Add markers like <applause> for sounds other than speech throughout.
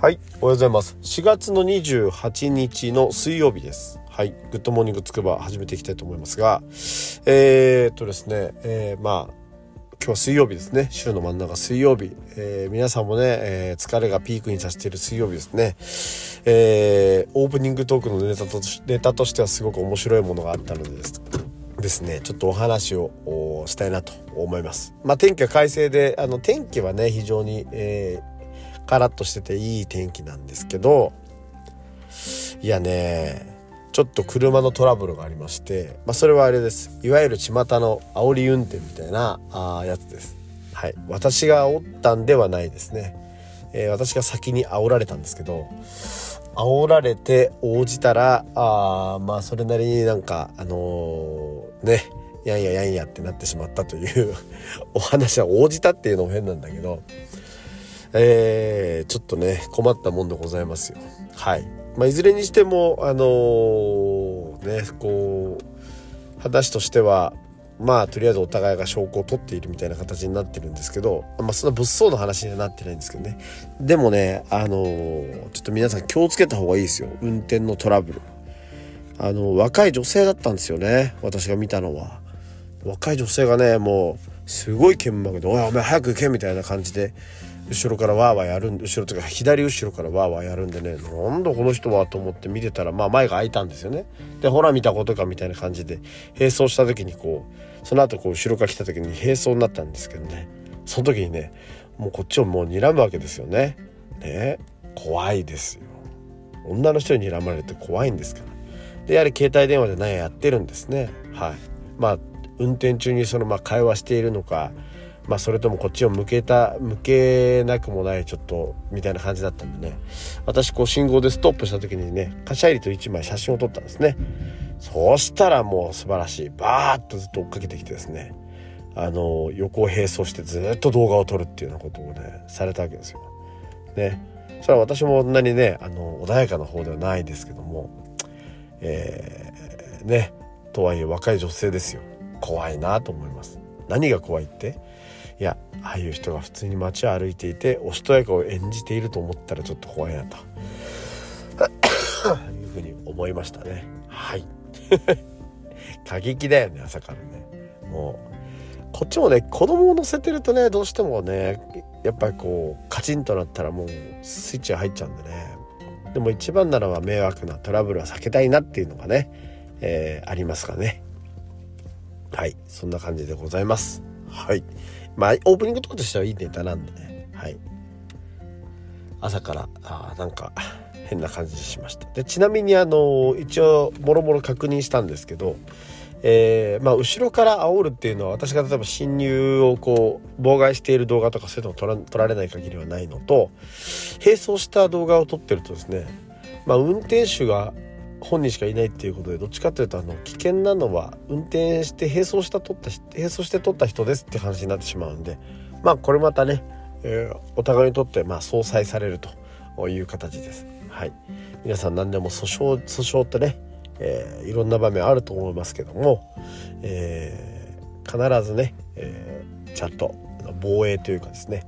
はいおはようございます。4月の28日の水曜日です。はいグッドモーニングつくば始めていきたいと思いますがえー、っとですね、えー、まあ今日は水曜日ですね。週の真ん中水曜日、えー、皆さんもね、えー、疲れがピークに達している水曜日ですね、えー、オープニングトークのネタとネタとしてはすごく面白いものがあったのでですですねちょっとお話をしたいなと思います。まあ天気は快晴であの天気はね非常に、えー、カラッとしてていい天気なんですけどいやねちょっと車のトラブルがありまして、まあ、それはあれです。いわゆる巷の煽り運転みたいなあやつです。はい。私が煽ったんではないですね、えー、私が先に煽られたんですけど煽られて応じたらあまあそれなりになんかあのー、ねやんややんやってなってしまったという <laughs> お話は応じたっていうのも変なんだけどえー、ちょっとね困ったもんでございますよ。はい。まあ、いずれにしてもあのー、ねこう話としてはまあとりあえずお互いが証拠を取っているみたいな形になってるんですけどまあそんな物騒な話にはなってないんですけどね。でもねあのー、ちょっと皆さん気をつけた方がいいですよ。運転のトラブル。あの若い女性だったんですよね。私が見たのは。若い女性がねもうすごい剣幕で「おいお前早く行け」みたいな感じで後ろからわーわーやるん後ろというか左後ろからわーわーやるんでねなんだこの人はと思って見てたらまあ前が開いたんですよね。でほら見たことかみたいな感じで並走した時にこうその後こう後ろから来た時に並走になったんですけどね。その時にねもうこっちをもう睨むわけですよね。ね怖いですよ。女の人に睨まれて怖いんですからでやはり携帯電話で何ややってるんですね。はい。まあ運転中にそのまあ会話しているのかまあそれともこっちを向けた向けなくもないちょっとみたいな感じだったんでね。私こう信号でストップした時にねカシャリと1枚写真を撮ったんですね。そしたらもう素晴らしい。バーッとずっと追っかけてきてですね。あの横を並走してずっと動画を撮るっていうようなことをねされたわけですよ。ね。それは私もそんなにねあの穏やかな方ではないですけども。えー、ね。とはいえ若い女性ですよ。怖いなと思います。何が怖いって？いやああいう人が普通に街を歩いていておしとやかを演じていると思ったらちょっと怖いなと。<coughs> いうふうに思いましたね。はい。<laughs> 過激だよね朝からね。もうこっちもね子供を乗せてるとねどうしてもねやっぱりこうカチンとなったらもうスイッチが入っちゃうんでね。でも一番ならば迷惑なトラブルは避けたいなっていうのがね、えー、ありますかね。はいそんな感じでございますはいまあ、オープニングとかとしてはいいネタなんでね。はい。朝から、あなんか、変な感じしました。で、ちなみに、あの、一応、もろもろ確認したんですけど、えー、まあ、後ろから煽るっていうのは、私が例えば侵入をこう、妨害している動画とかそういうのを撮ら撮られない限りはないのと、並走した動画を撮ってるとですね、まあ、運転手が本人しかいないっていうことでどっちかというとあの危険なのは運転して並走した取った並走して取った人ですって話になってしまうんでまあこれまたね、えー、お互いにとってまあ相殺されるという形です。はい、皆さん何でも訴訟訴訟ってね、えー、いろんな場面あると思いますけども、えー、必ずね、えー、ちゃんと防衛というかですね、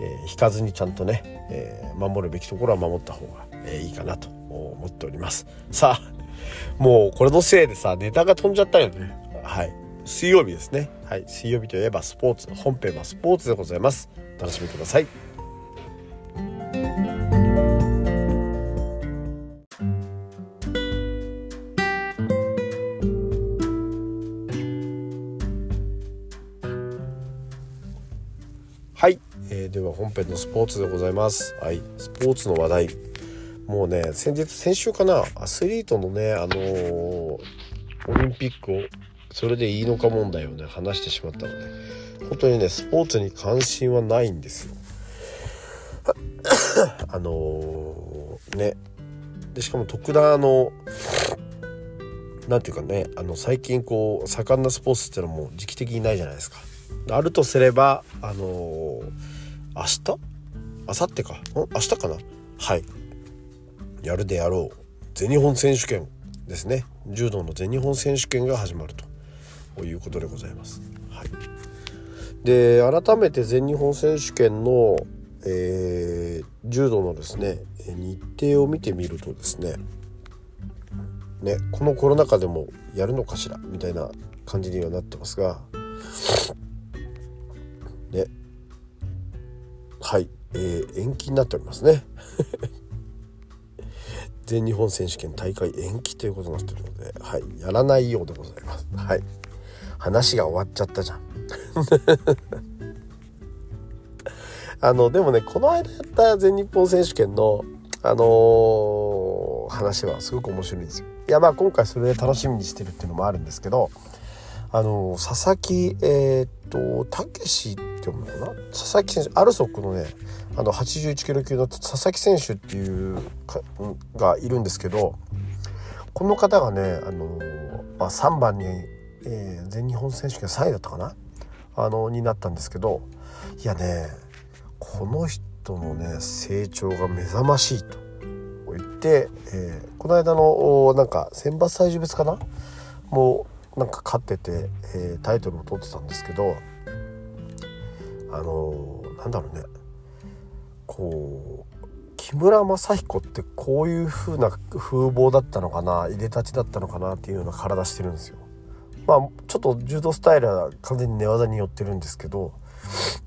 えー、引かずにちゃんとね、えー、守るべきところは守った方が、えー、いいかなと思っております。さあもうこれのせいでさネタが飛んじゃったよね。はい。水曜日ですね。はい。水曜日といえばスポーツ本編はスポーツでございます。お楽しみください。えー、では本編のスポーツでございますはいスポーツの話題もうね先日先週かなアスリートのねあのー、オリンピックをそれでいいのか問題をね話してしまったので本当にねスポーツに関心はないんですよ。<coughs> あのー、ねでしかも特段あの何て言うかねあの最近こう盛んなスポーツっていうのも時期的にないじゃないですか。あるとすればあのー、明日？明後日か。ん？明日かな？はい。やるであろう。全日本選手権ですね。柔道の全日本選手権が始まると。いうことでございます。はい、で改めて全日本選手権のえー、柔道のですね日程を見てみるとですねねこのコロナ禍でもやるのかしら？みたいな感じにはなってますがはい、えー、延期になっておりますね <laughs> 全日本選手権大会延期ということになってるので、はい、やらないようでございます。はい、話が終わっちゃったじゃん。<laughs> あのでもねこの間やった全日本選手権のあのー、話はすごく面白いんですよ。いやまあ今回それで楽しみにしてるっていうのもあるんですけどあの、佐々木えー、っとたけしって読むのかな？佐々木選手アルソックのねあの81キロ級の佐々木選手っていうかがいるんですけどこの方がねあの、まあ、3番に、えー、全日本選手権3位だったかな？あのになったんですけどいやねこの人のね成長が目覚ましいと言って、えー、この間のなんか選抜体重別かな？もうなんか勝ってて、えー、タイトルを取ってたんですけどあのー、なんだろうね。こう木村正彦ってこういう風な風貌だったのかないでたちだったのかなっていうような体してるんですよ。まあちょっと柔道スタイルは完全に寝技に寄ってるんですけど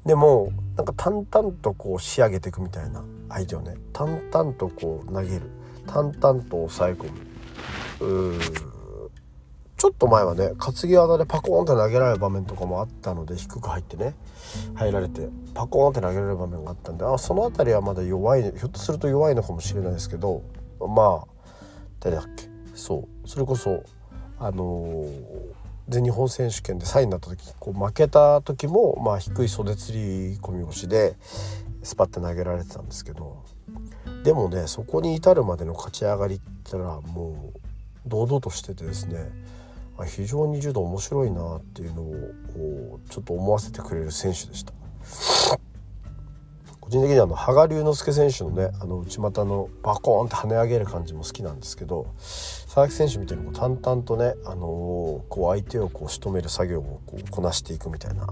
でもなんか淡々とこう仕上げていくみたいな相手をね淡々とこう投げる。淡々と抑え込む。ちょっと前はね担ぎ技でパコーンって投げられる場面とかもあったので低く入ってね。入られてパコーンって投げられる場面があったんであその辺りはまだ弱いひょっとすると弱いのかもしれないですけどまあ誰だっけ？そう。それこそあのー、全日本選手権で3位になった時こう負けた時も、まあ、低い袖釣り込み腰でスパッて投げられてたんですけどでもねそこに至るまでの勝ち上がりってのはもう堂々としててですね非常に柔道面白いなっていうのをちょっと思わせてくれる選手でした。<laughs> 個人的にはあの羽賀龍之介選手のねあの内股のバコーンって跳ね上げる感じも好きなんですけど佐々木選手みたいにこう淡々とね、あの、こう相手をこう仕留める作業をこうこなしていくみたいな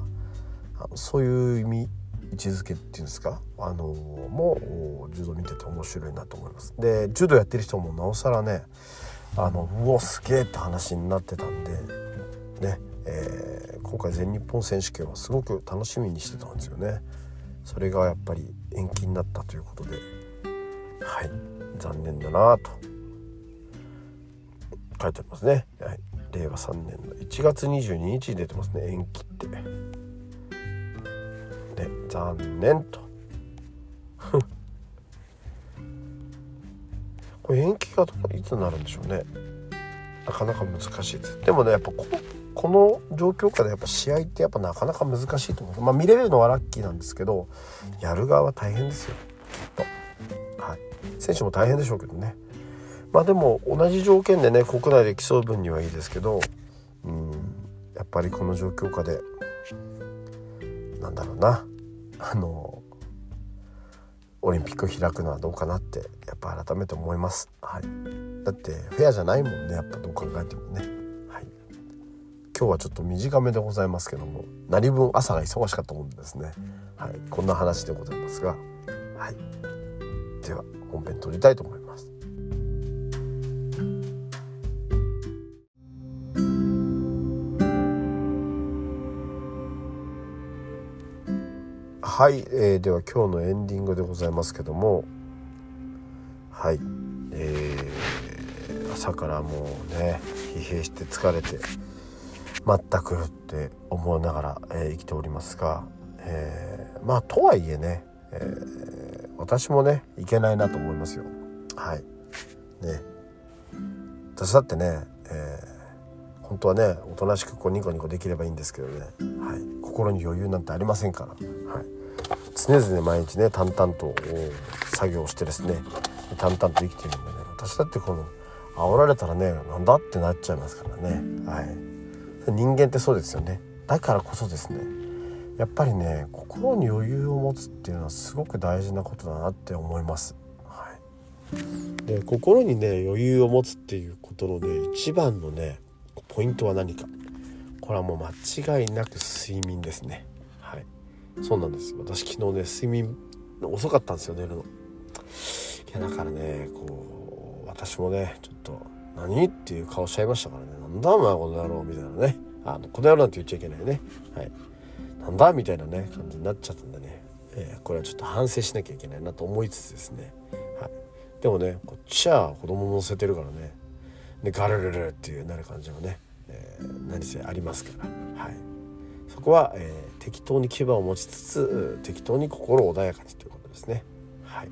あのそういう意味位置づけっていうんですか、あのー、もう柔道見てて面白いなと思います。で柔道やってる人もなおさらねあのうおすげえって話になってたんでね、えー、今回全日本選手権はすごく楽しみにしてたんですよね。それがやっぱり延期になったということではい残念だなと。書いてありますね、はい、令和3年の1月22日に出てますね。延期って。で残念と。これ延期がいつになるんでしょうね。なかなか難しいです。でもねやっぱここの状況下でやっぱ試合ってやっぱなかなか難しいと思う。まあ見れるのはラッキーなんですけどやる側は大変ですよ。きっと。はい。選手も大変でしょうけどね。まあでも同じ条件でね国内で競う分にはいいですけどうん。やっぱりこの状況下でなんだろうな。あのオリンピック開くのはどうかなってやっぱ改めて思います、はい、だってフェアじゃないもんねやっぱどう考えてもね、はい、今日はちょっと短めでございますけども何分朝が忙しかったもんでですね、はい、こんな話でございますが、はい、では本編撮りたいと思います。はい、えー、では今日のエンディングでございますけどもはいえー、朝からもうね疲弊して疲れて全くって思いながら、えー、生きておりますが、えー、まあとはいえね、えー、私もねいけないなと思いますよ。はい。ね。私だってね、えー、本当はねおとなしくこうニコニコできればいいんですけどね、はい、心に余裕なんてありませんから、はい、常々毎日ね淡々と作業してですね淡々と生きてるんでね。私だってこの煽られたらねなんだってなっちゃいますからね。はい。人間ってそうですよね。だからこそですね。やっぱりね心に余裕を持つっていうのはすごく大事なことだなって思います。はい、で心にね余裕を持つっていうことのね一番のねポイントは何か。これはもう間違いなく睡眠ですね。そうなんです。私昨日ね睡眠遅かったんですよ寝るの。いやだからねこう私もねちょっと何っていう顔しちゃいましたからね。なんだお前この野郎みたいなね。あのこの野郎なんて言っちゃいけないね。はい。なんだみたいなね感じになっちゃったんでね、えー、これはちょっと反省しなきゃいけないなと思いつつですね、はい、でもねこっちは子供乗せてるからね。でガルルルっていうなる感じもね、えー、何せありますから。はい。そこは、えー、適当に牙を持ちつつ適当に心穏やかにということですねはい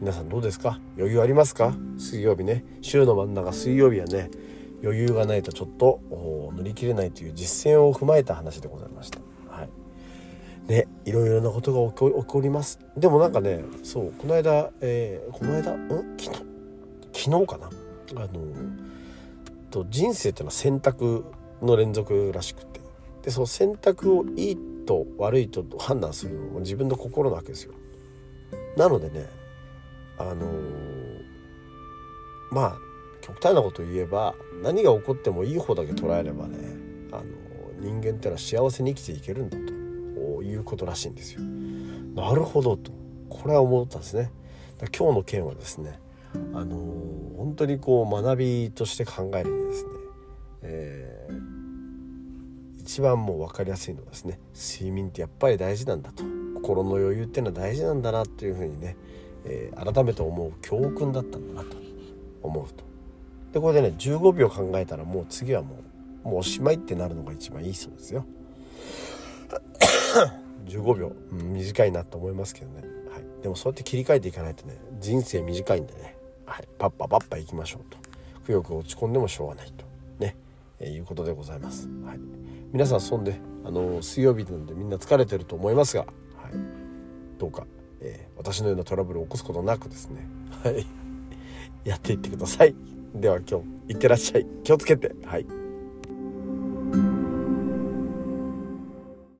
皆さんどうですか余裕ありますか水曜日ね週の真ん中水曜日はね余裕がないとちょっと乗り切れないという実践を踏まえた話でございましたはいねいろいろなことが起こりますでもなんかねそうこの間、えー、この間ん昨日昨日かなあのと人生っていうのは選択の連続らしくてでその選択をいいと悪いと判断するのも自分の心なわけですよなのでねあのー、まあ極端なこと言えば何が起こってもいい方だけ捉えればねあの人間ってのは幸せに生きていけるんだということらしいんですよ。なるほどとこれは思ったんですね。今日の件はですねあの本当にこう学びとして考えるにですね、えー、一番もう分かりやすいのはですね睡眠ってやっぱり大事なんだと。心の余裕っていうのは大事なんだなというふうにね、えー、改めて思う教訓だったんだなと。思うと。でこれでね15秒考えたらもう次はもうもうおしまいってなるのが一番いいそうですよ。<coughs> 15秒、うん、短いなと思いますけどね、はい、でもそうやって切り替えていかないとね人生短いんでね、はい、パッパパッパいきましょうと。くよく落ち込んでもしょうがないと。ね、え、いうことでございます、はい、皆さんそんであの水曜日なんでみんな疲れてると思いますが、はい、どうか、えー、私のようなトラブルを起こすことなくですねはい。やっていってください。では今日いってらっしゃい。気をつけて。はい